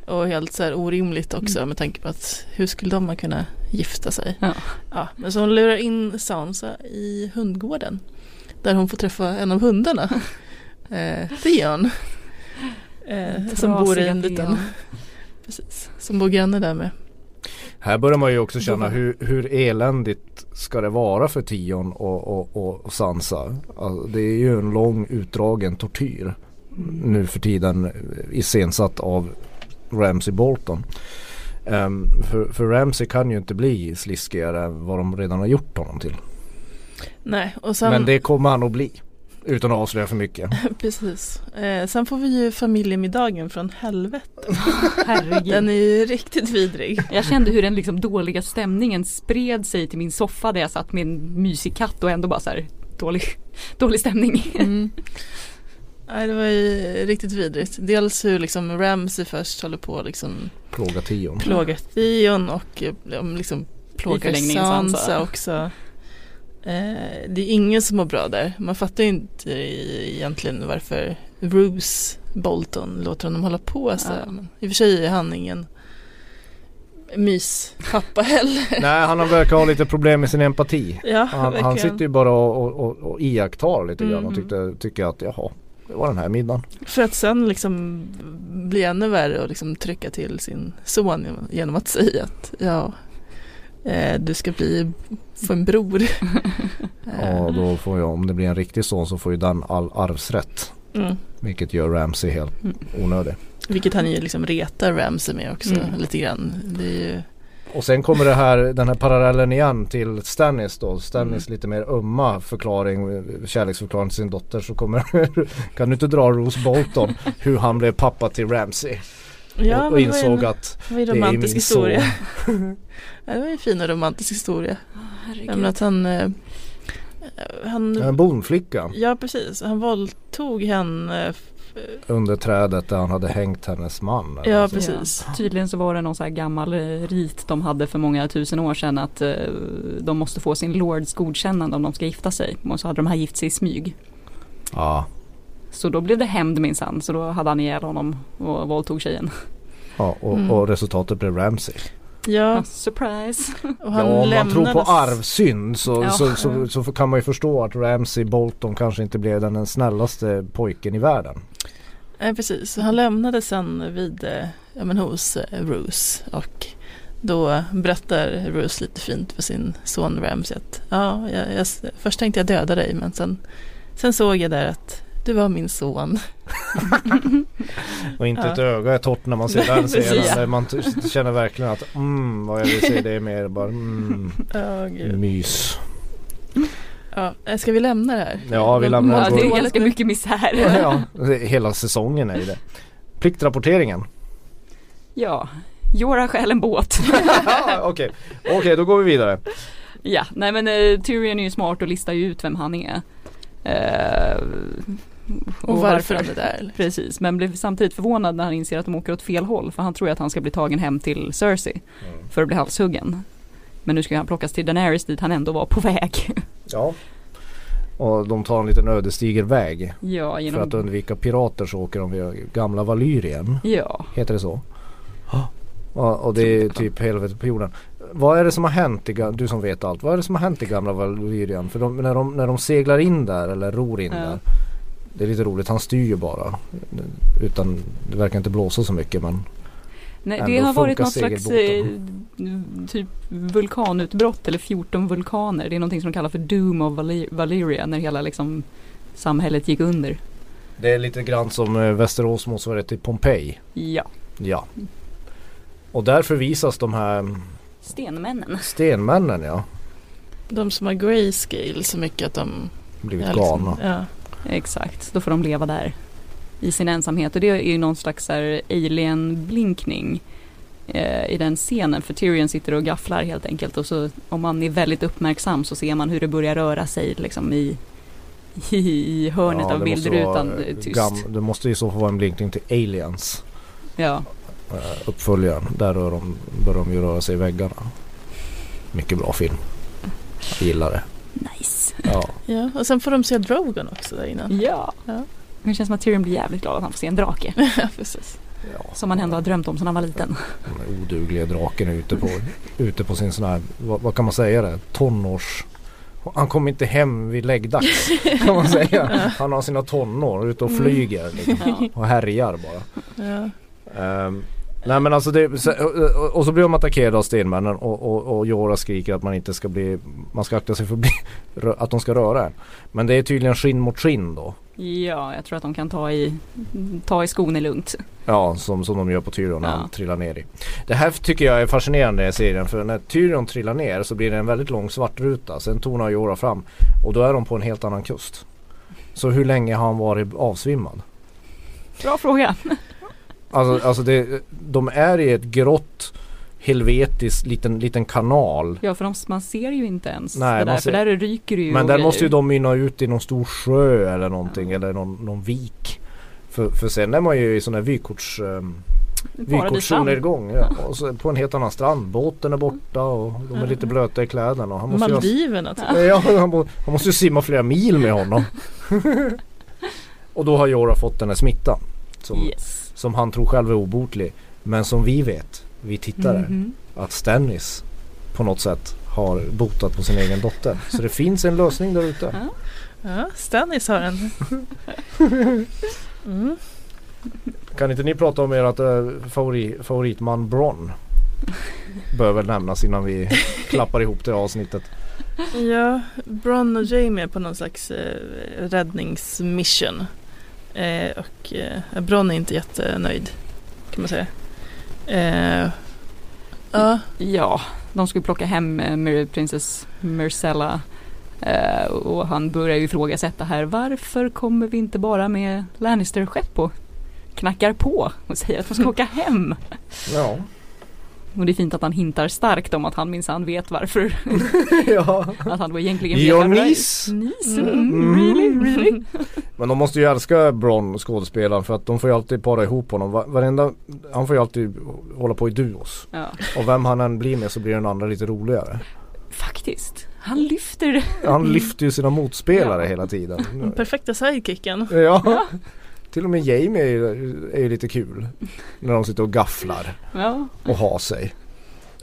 C: Och helt så här orimligt också mm. med tanke på att hur skulle de kunna gifta sig? Ja. ja. men så hon lurar in Sansa i hundgården. Där hon får träffa en av hundarna. eh, Theon. Eh, som bor i en liten... Precis, som bor granne där med.
B: Här börjar man ju också känna hur, hur eländigt ska det vara för Tion och, och, och Sansa. Alltså, det är ju en lång utdragen tortyr nu för tiden iscensatt av Ramsey Bolton. Um, för, för Ramsey kan ju inte bli sliskigare än vad de redan har gjort honom till.
C: Nej, sen...
B: Men det kommer han att bli. Utan att avslöja för mycket.
C: Precis. Eh, sen får vi ju familjemiddagen från helvetet. Herregud. Den är ju riktigt vidrig.
A: Jag kände hur den liksom dåliga stämningen spred sig till min soffa där jag satt med en mysig katt och ändå bara så här dålig, dålig stämning. Mm.
C: Nej det var ju riktigt vidrigt. Dels hur liksom Ramsey först håller på liksom
B: Plåga Tion.
C: Plåga Tion och liksom plågar Sansa också. Eh, det är ingen som mår bra där. Man fattar ju inte egentligen varför Bruce Bolton låter honom hålla på så. Ja. Men I och för sig är han ingen myspappa heller.
B: Nej, han verkar ha lite problem med sin empati. Ja, han, han sitter ju bara och, och, och iakttar lite grann och mm. tyckte, tycker att jaha, det var den här middagen.
C: För att sen liksom bli ännu värre och liksom trycka till sin son genom att säga att ja, du ska bli, få en bror.
B: ja, då får jag, om det blir en riktig son så får ju den all arvsrätt. Mm. Vilket gör Ramsey helt mm. onödig.
C: Vilket han ju liksom retar Ramsey med också mm. lite grann. Det är ju
B: och sen kommer det här, den här parallellen igen till Stannis då. Stannis mm. lite mer ömma förklaring, kärleksförklaring till sin dotter. Så kommer, kan du inte dra Rose Bolton hur han blev pappa till Ramsey. Ja, och, och insåg en, att
C: det, det är min historia. son. ja, det var en fin och romantisk historia. Oh, att han eh,
B: han, en bonflicka.
C: Ja precis, han våldtog henne
B: under trädet där han hade hängt hennes man.
C: Ja precis.
A: Ja. Tydligen så var det någon så här gammal eh, rit de hade för många tusen år sedan att de måste få sin lords godkännande om de ska gifta sig. Och så hade de här gift sig i smyg.
B: Ja.
A: Så då blev det hämnd minsann. Så då hade han ihjäl honom och våldtog tjejen.
B: Ja och, mm. och resultatet blev Ramsey.
A: Ja. surprise.
B: ja, om man tror på arvsynd så, ja. så, så, så, kan man ju förstå att Ramsey Bolton kanske inte blev den snällaste pojken i världen.
C: Nej precis, han lämnade sen vid, eh, ja, men hos eh, Bruce och då berättar Bruce lite fint för sin son Ramsey att ja, jag, jag, först tänkte jag döda dig men sen, sen såg jag där att du var min son.
B: och inte ja. ett öga är torrt när man ser den scenen. Man känner verkligen att mm, vad jag vill se det är mer bara mm, oh, mys.
C: Ja, eh, ska vi lämna det här?
B: Ja, vi lämnar
A: det. Det är ganska mycket misär.
B: ja, hela säsongen är ju det. Pliktrapporteringen.
A: Ja, Jora stjäl en båt.
B: Okej, okay. okay, då går vi vidare.
A: Ja, nej men uh, Tyrion är ju smart och listar ju ut vem han är. Uh,
C: och, och varför han är där.
A: Precis, men blev samtidigt förvånad när han inser att de åker åt fel håll. För han tror att han ska bli tagen hem till Cersei mm. för att bli halshuggen. Men nu ska han plockas till Daenerys dit han ändå var på väg.
B: Ja. Och de tar en liten ödesdiger väg.
A: Ja,
B: genom... För att undvika pirater så åker de via gamla Valyrien.
A: Ja.
B: Heter det så? Ja, och det är typ helvetet på jorden. Vad är det som har hänt i, du som vet allt, vad är det som har hänt i gamla Valyrien? För de, när, de, när de seglar in där eller ror in ja. där. Det är lite roligt, han styr ju bara. Utan det verkar inte blåsa så mycket men
A: Nej, det har varit något slags eh, typ vulkanutbrott eller 14 vulkaner. Det är någonting som de kallar för Doom of Valyria när hela liksom samhället gick under.
B: Det är lite grann som eh, Västerås motsvarighet till Pompeji.
A: Ja.
B: Ja. Och där förvisas de här
A: Stenmännen.
B: Stenmännen ja.
C: De som har grayscale så mycket att de
B: blivit liksom, galna.
C: Ja.
A: Exakt, då får de leva där. i sin ensamhet och det är ju någon slags alien-blinkning eh, i den scenen för Tyrion sitter och gafflar helt enkelt och så om man är väldigt uppmärksam så ser man hur det börjar röra sig liksom i i hörnet ja, av bildrutan tyst. Gam,
B: det måste i så fall vara en blinkning till Aliens.
A: Ja.
B: Uh, uppföljaren. Där rör de, börjar de ju röra sig i väggarna. Mycket bra film. Jag gillar det.
A: Nice.
C: Ja. ja, och sen får de se Drogon också där innan.
A: Ja. ja. Det känns som att Tyrion blir jävligt glad att han får se en drake.
C: ja, precis.
A: Ja. Som man ändå har drömt om sedan han var liten.
B: Den odugliga draken är ute på, ute på sin sån här, vad, vad kan man säga det, tonårs han kommer inte hem vid läggdags kan man säga. Han har sina tonår ute och mm. flyger liksom, och härjar bara. Um, nej men alltså det, och så blir de attackerade av stenmännen och, och, och Jora skriker att man inte ska bli, man ska akta sig för att, bli, att de ska röra en. Men det är tydligen skinn mot skinn då.
A: Ja, jag tror att de kan ta i, ta i skon lugnt.
B: Ja, som, som de gör på Tyrion när ja. han trillar ner i. Det här tycker jag är fascinerande i serien för när Tyrion trillar ner så blir det en väldigt lång svartruta. Sen tonar Jorah fram och då är de på en helt annan kust. Så hur länge har han varit avsvimmad?
A: Bra fråga.
B: Alltså, alltså det, de är i ett grått helvetisk liten, liten kanal.
A: Ja för de, man ser ju inte ens Nej, det där, ser, för där ryker det ju
B: Men där måste ju de mynna ut i någon stor sjö eller någonting ja. eller någon, någon vik. För, för sen är man ju i sån här vykorts um, Vykortssolnedgång ja. och så på en helt annan strand. Båten är borta och de är lite blöta i kläderna.
C: Han måste Maldiverna
B: typ. Ja, han, han måste ju simma flera mil med honom. och då har Jorah fått den här smittan. Som, yes. Som han tror själv är obotlig. Men som vi vet vi tittare mm -hmm. att Stannis på något sätt har botat på sin egen dotter. Så det finns en lösning där ute.
C: Ja, ja Stannis har en.
B: Mm. Kan inte ni prata om ert äh, favorit, favoritman Bron? Bör väl nämnas innan vi klappar ihop det avsnittet.
C: Ja, Bron och Jamie är på någon slags eh, räddningsmission. Eh, och eh, Bron är inte jättenöjd kan man säga.
A: Eh, uh. Ja, de skulle plocka hem eh, Princess Myrcella eh, och han börjar ju ifrågasätta här varför kommer vi inte bara med Lannister-skepp och knackar på och säger att de ska åka hem.
B: Ja.
A: Och det är fint att han hintar starkt om att han minsann vet varför.
B: ja.
A: Att han då egentligen
B: vet Your niece?
A: niece? Mm. Mm. Really, really?
B: Men de måste ju älska Bron skådespelaren för att de får ju alltid para ihop honom. Varenda, han får ju alltid hålla på i duos.
A: Ja.
B: Och vem han än blir med så blir den andra lite roligare.
A: Faktiskt. Han lyfter.
B: Han lyfter ju sina motspelare ja. hela tiden.
C: Den perfekta sidekicken.
B: Ja. Ja. Till och med Jamie är, är ju lite kul. När de sitter och gafflar.
A: Ja.
B: Och har sig.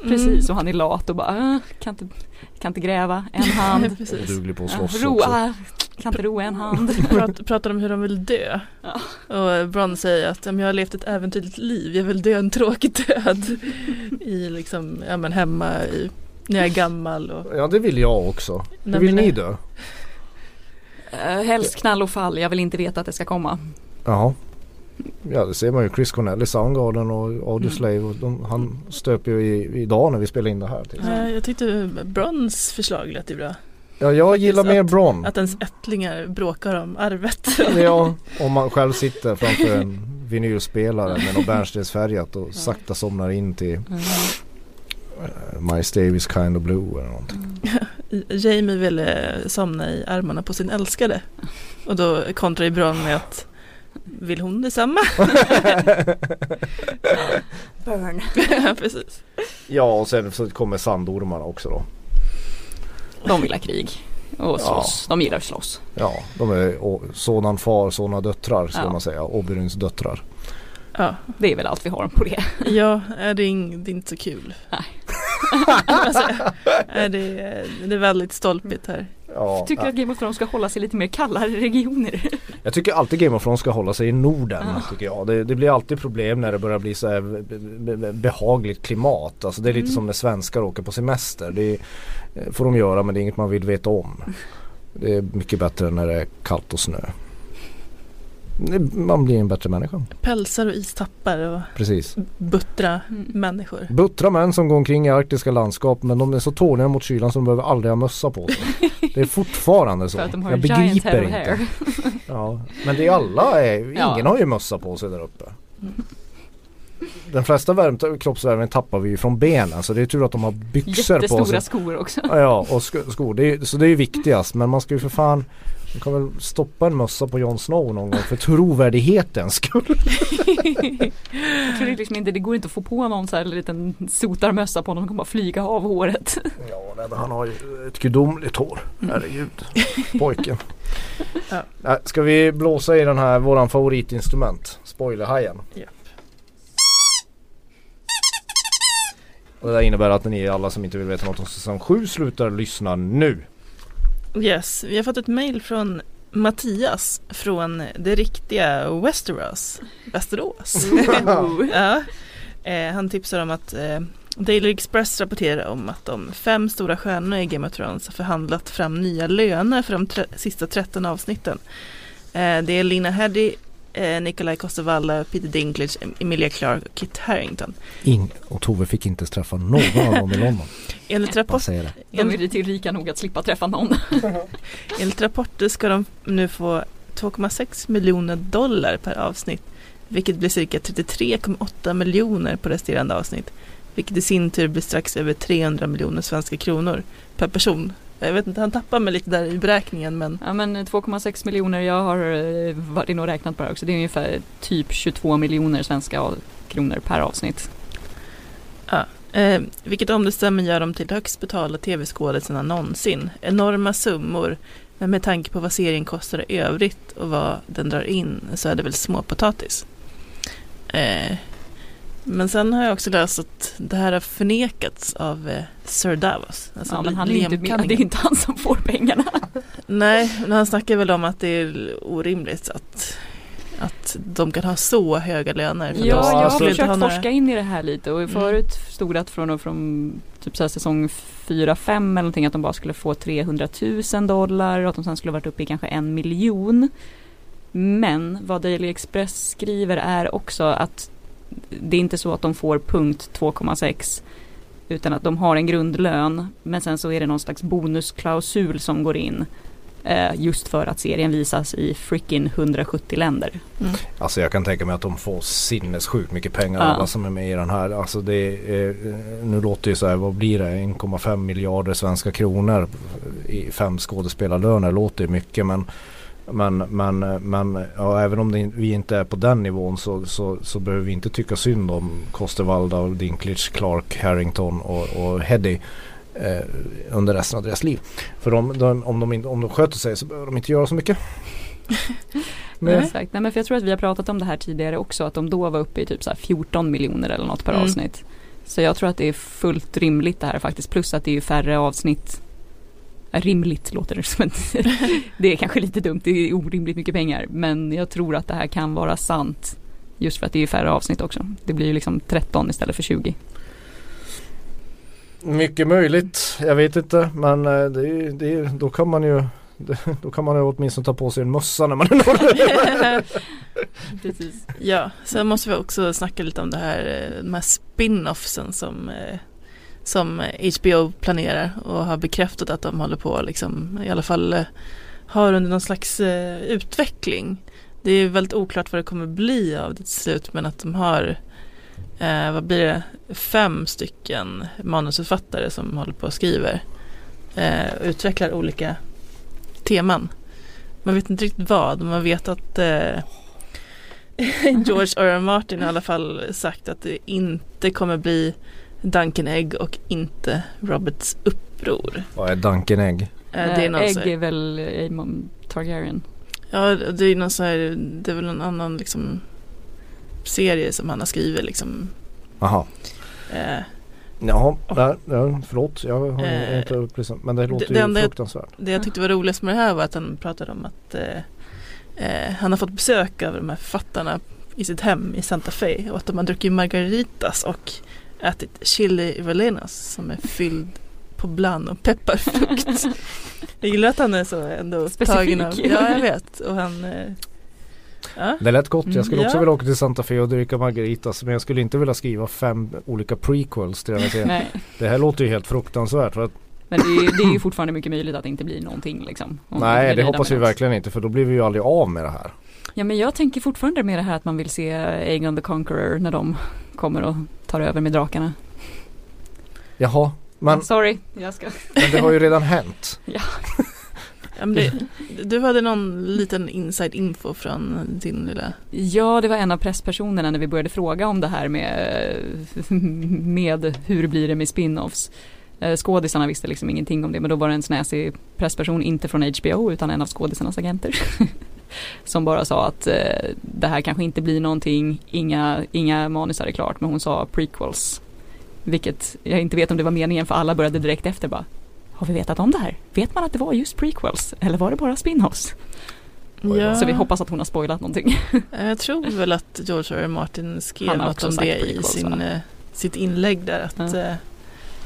A: Precis och han är lat och bara äh, kan, inte, kan inte gräva en hand.
B: Duglig på att slåss
A: roa, också. Kan inte roa en hand.
C: Prat, pratar om hur de vill dö. Ja. Och Bron säger att jag har levt ett äventyrligt liv. Jag vill dö en tråkig död. I liksom, ja men hemma i, när jag är gammal. Och...
B: Ja det vill jag också. Hur vill ni dö?
A: Uh, helst knall och fall. Jag vill inte veta att det ska komma.
B: Ja. Ja det ser man ju Chris Cornell i Soundgarden och Audio mm. Och de, han stöp ju i, idag när vi spelade in det här. Till.
C: Uh, jag tyckte Brons förslag lät ju bra.
B: Ja jag gillar mer Bron.
C: Att ens ättlingar bråkar om arvet.
B: ja, om man själv sitter framför en vinylspelare med något bärnstensfärgat och sakta somnar in till mm. uh, My Stave is kind of blue eller någonting.
C: Jamie ville somna i armarna på sin älskade. Och då kontrar Bron med att vill hon detsamma?
A: Burn.
C: ja, precis.
B: Ja, och sen så kommer sandormarna också då.
A: De vill ha krig och slåss. Ja. De gillar att slåss.
B: Ja, de är sådan far, sådana döttrar ska ja. man säga. Oberuns döttrar.
A: Ja, det är väl allt vi har på det.
C: Ja, är det, är det är inte så kul.
A: Nej.
C: Alltså, är det, det är väldigt stolpigt här.
A: Ja, tycker att Game of Thrones ska hålla sig lite mer kallare regioner?
B: Jag tycker alltid Game of Thrones ska hålla sig i Norden. Ja. Tycker jag. Det, det, blir alltid problem när det börjar bli så här behagligt klimat. Alltså det är lite mm. som när svenskar åker på semester. Det eh, får de göra men det är inget man vill veta om. Det är mycket bättre när det är kallt och snö. Man blir en bättre människa.
C: Pälsar och istappar och
B: Precis.
C: buttra mm. människor.
B: Buttra män som går omkring i arktiska landskap men de är så tåliga mot kylan så de behöver aldrig ha mössa på sig. Det är fortfarande så.
A: För att de har Jag begriper inte.
B: Ja, men det är alla, är, ingen ja. har ju mössa på sig där uppe. Mm den flesta värme, kroppsvärmen tappar vi ju från benen så det är tur att de har byxor
A: på sig.
B: Jättestora
A: skor också.
B: Ja och skor, det är, så det är viktigast men man ska ju för fan man kan väl stoppa en mössa på Jon Snow någon gång för trovärdighetens skull.
A: Jag tror det liksom inte, det går inte att få på någon så här liten sotarmössa på honom, de kan bara flyga av håret.
B: Ja, nej, men han har ju ett gudomligt hår, mm. herregud, pojken. Ja. Ska vi blåsa i den här, våran favoritinstrument, spoilerhajen? Ja. Och det där innebär att ni alla som inte vill veta något om säsong 7 slutar lyssna nu.
C: Yes, vi har fått ett mail från Mattias från det riktiga Westeros. Västerås. ja. Eh, han tipsar om att eh, Daily Express rapporterar om att de fem stora stjärnorna i Game of Thrones har förhandlat fram nya löner för de sista 13 avsnitten. Eh, det är Lina Headey, eh, Nikolaj Kostovalla, Peter Dinklage, Emilia Clarke och Kit Harington.
B: In och Tove fick inte träffa någon av dem i London.
C: Enligt rapport, de
A: är till rika nog att slippa träffa någon.
C: Enligt rapporter ska de nu få 2,6 miljoner dollar per avsnitt. Vilket blir cirka 33,8 miljoner på resterande avsnitt. Vilket i sin tur blir strax över 300 miljoner svenska kronor per person jag vet inte, han tappar mig lite där i beräkningen men
A: Ja men 2,6 miljoner, jag har eh, varit inne och räknat på det också. Det är ungefär typ 22 miljoner svenska kronor per avsnitt.
C: Ja, eh, vilket om det stämmer gör dem till högst betalda tv-skådisarna någonsin. Enorma summor. Men med tanke på vad serien kostar i övrigt och vad den drar in så är det väl småpotatis. Eh, men sen har jag också läst att det här har förnekats av eh, Sir Davos.
A: Alltså ja, men han är inte med, det är inte han som får pengarna.
C: Nej, men han snackar väl om att det är orimligt att att de kan ha så höga löner.
A: Ja, jag har försökt några... forska in i det här lite och mm. förut stod det att från, från typ så säsong 4-5 eller någonting att de bara skulle få 300 000 dollar och att de sen skulle varit uppe i kanske en miljon. Men vad Daily Express skriver är också att det är inte så att de får punkt 2,6 utan att de har en grundlön men sen så är det någon slags bonusklausul som går in eh, just för att serien visas i freaking 170 länder.
B: Mm. Alltså jag kan tänka mig att de får sinnessjukt mycket pengar ja. alla som är med i den här. Alltså det är, nu låter det ju så här, vad blir det, 1,5 miljarder svenska kronor i fem skådespelarlöner låter ju mycket men men, men, men ja, även om det, vi inte är på den nivån så, så, så behöver vi inte tycka synd om Kostervalda, Dinklage, Clark, Harrington och, och Heddy eh, under resten av deras liv. För de, de, om, de, om de sköter sig så behöver de inte göra så mycket.
A: Nej. Exakt, Nej, men för jag tror att vi har pratat om det här tidigare också att de då var uppe i typ så 14 miljoner eller något per mm. avsnitt. Så jag tror att det är fullt rimligt det här faktiskt plus att det är färre avsnitt Rimligt låter det som det är kanske lite dumt, det är orimligt mycket pengar. Men jag tror att det här kan vara sant. Just för att det är färre avsnitt också. Det blir ju liksom 13 istället för 20.
B: Mycket möjligt, jag vet inte men eh, det, det, då kan man ju då kan man ju åtminstone ta på sig en mössa när man är norr.
C: Precis. Ja, sen måste vi också snacka lite om det här, eh, de här spin-offsen som eh, som HBO planerar och har bekräftat att de håller på liksom i alla fall eh, har under någon slags eh, utveckling. Det är väldigt oklart vad det kommer bli av det till slut men att de har eh, vad blir det, fem stycken manusförfattare som håller på och skriver eh, och utvecklar olika teman. Man vet inte riktigt vad, man vet att eh, George R. R. Martin har i alla fall sagt att det inte kommer bli Duncan Egg och inte Roberts uppror.
B: Vad är Duncan Egg?
A: Äh, det är Ägg är väl Aemon Targaryen.
C: Ja det är någon så här, det är väl en annan liksom serie som han har skrivit liksom.
B: Jaha. Eh, Jaha, där, ja, förlåt jag har eh, inte upplyst men det låter det, ju det fruktansvärt.
C: Det jag tyckte var roligast med det här var att han pratade om att eh, eh, han har fått besök av de här författarna i sitt hem i Santa Fe och att de har druckit margaritas och ätit chili valenas som är fylld på bland och pepparfrukt. jag gillar att han är så ändå
A: Specifik. tagen av,
C: ja jag vet och han eh,
B: Ja. Det lät gott. Jag skulle mm, också ja. vilja åka till Santa Fe och dricka margaritas. Men jag skulle inte vilja skriva fem olika prequels till den här Det här låter ju helt fruktansvärt. För att
A: men det är, det är ju fortfarande mycket möjligt att det inte blir någonting liksom.
B: Nej det hoppas vi verkligen inte för då blir vi ju aldrig av med det här.
A: Ja men jag tänker fortfarande med det här att man vill se Aegon the Conqueror när de kommer och tar över med drakarna.
B: Jaha. Men,
A: Sorry, jag ska.
B: Men det har ju redan hänt.
A: ja.
C: ja det, du hade någon liten inside info från din lilla
A: Ja det var en av presspersonerna när vi började fråga om det här med, med hur blir det med spin-offs. Eh, skådisarna visste liksom ingenting om det men då var det en snäsig pressperson, inte från HBO utan en av skådisarnas agenter. som bara sa att eh, det här kanske inte blir någonting, inga, inga manusar är klart men hon sa prequels. Vilket jag inte vet om det var meningen för alla började direkt efter bara Har vi vetat om det här? Vet man att det var just prequels? Eller var det bara spin-offs? Ja. Så vi hoppas att hon har spoilat någonting.
C: Jag tror väl att George R. R. Martin skrev något om det i sin, eh, sitt inlägg där. Att, ja.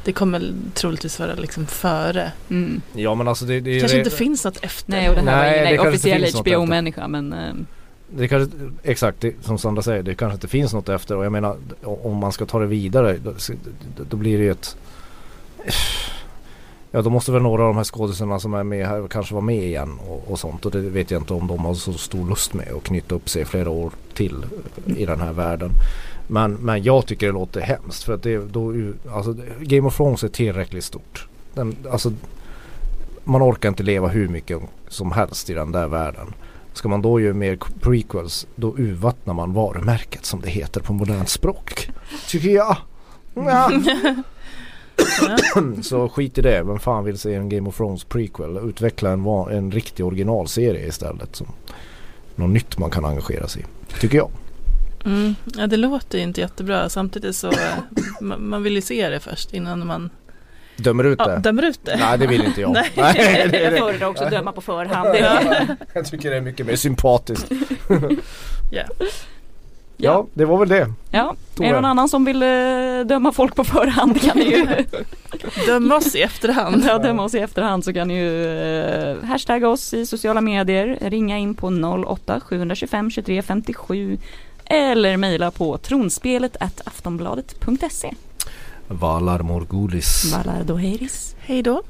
C: Det kommer troligtvis vara liksom före.
B: Mm. Ja men alltså det, det
C: kanske inte finns något efter.
A: Nej och det här nej, var ingen officiell HBO-människa men äh,
B: det kanske, exakt det, som Sandra säger, det kanske inte finns något efter och jag menar om man ska ta det vidare då, då blir det ju ett Ja då måste väl några av de här skådespelarna som är med här kanske vara med igen och, och, sånt och det vet jag inte om de har så stor lust med att knyta upp sig flera år till i den här världen. Men, men jag tycker det låter hemskt för att det då, alltså Game of Thrones är tillräckligt stort. Den, alltså, man orkar inte leva hur mycket som helst i den där världen. Ska man då göra mer prequels då urvattnar man varumärket som det heter på modernt språk. Tycker jag. Ja. Så skit i det. Vem fan vill se en Game of Thrones prequel? Utveckla en, en riktig originalserie istället. Som något nytt man kan engagera sig i. Tycker jag.
C: Mm. Ja det låter ju inte jättebra. Samtidigt så eh, man, man vill ju se det först innan man
B: Dömer ut det? Ja,
C: dömer ut det.
B: Nej det vill inte jag. Nej.
A: Nej, det, jag föredrar också döma på förhand.
B: jag tycker det är mycket mer sympatiskt. yeah. Ja, det var väl det.
A: Ja, är det någon annan som vill uh, döma folk på förhand kan ni ju
C: Döma oss i efterhand.
A: Ja, döma oss i efterhand så kan ni ju uh, hashtagga oss i sociala medier, ringa in på 08 725 23 57 eller mejla på tronspelet aftonbladet.se.
B: Valar Morgulis.
A: Valar Doheris.
C: Hej då.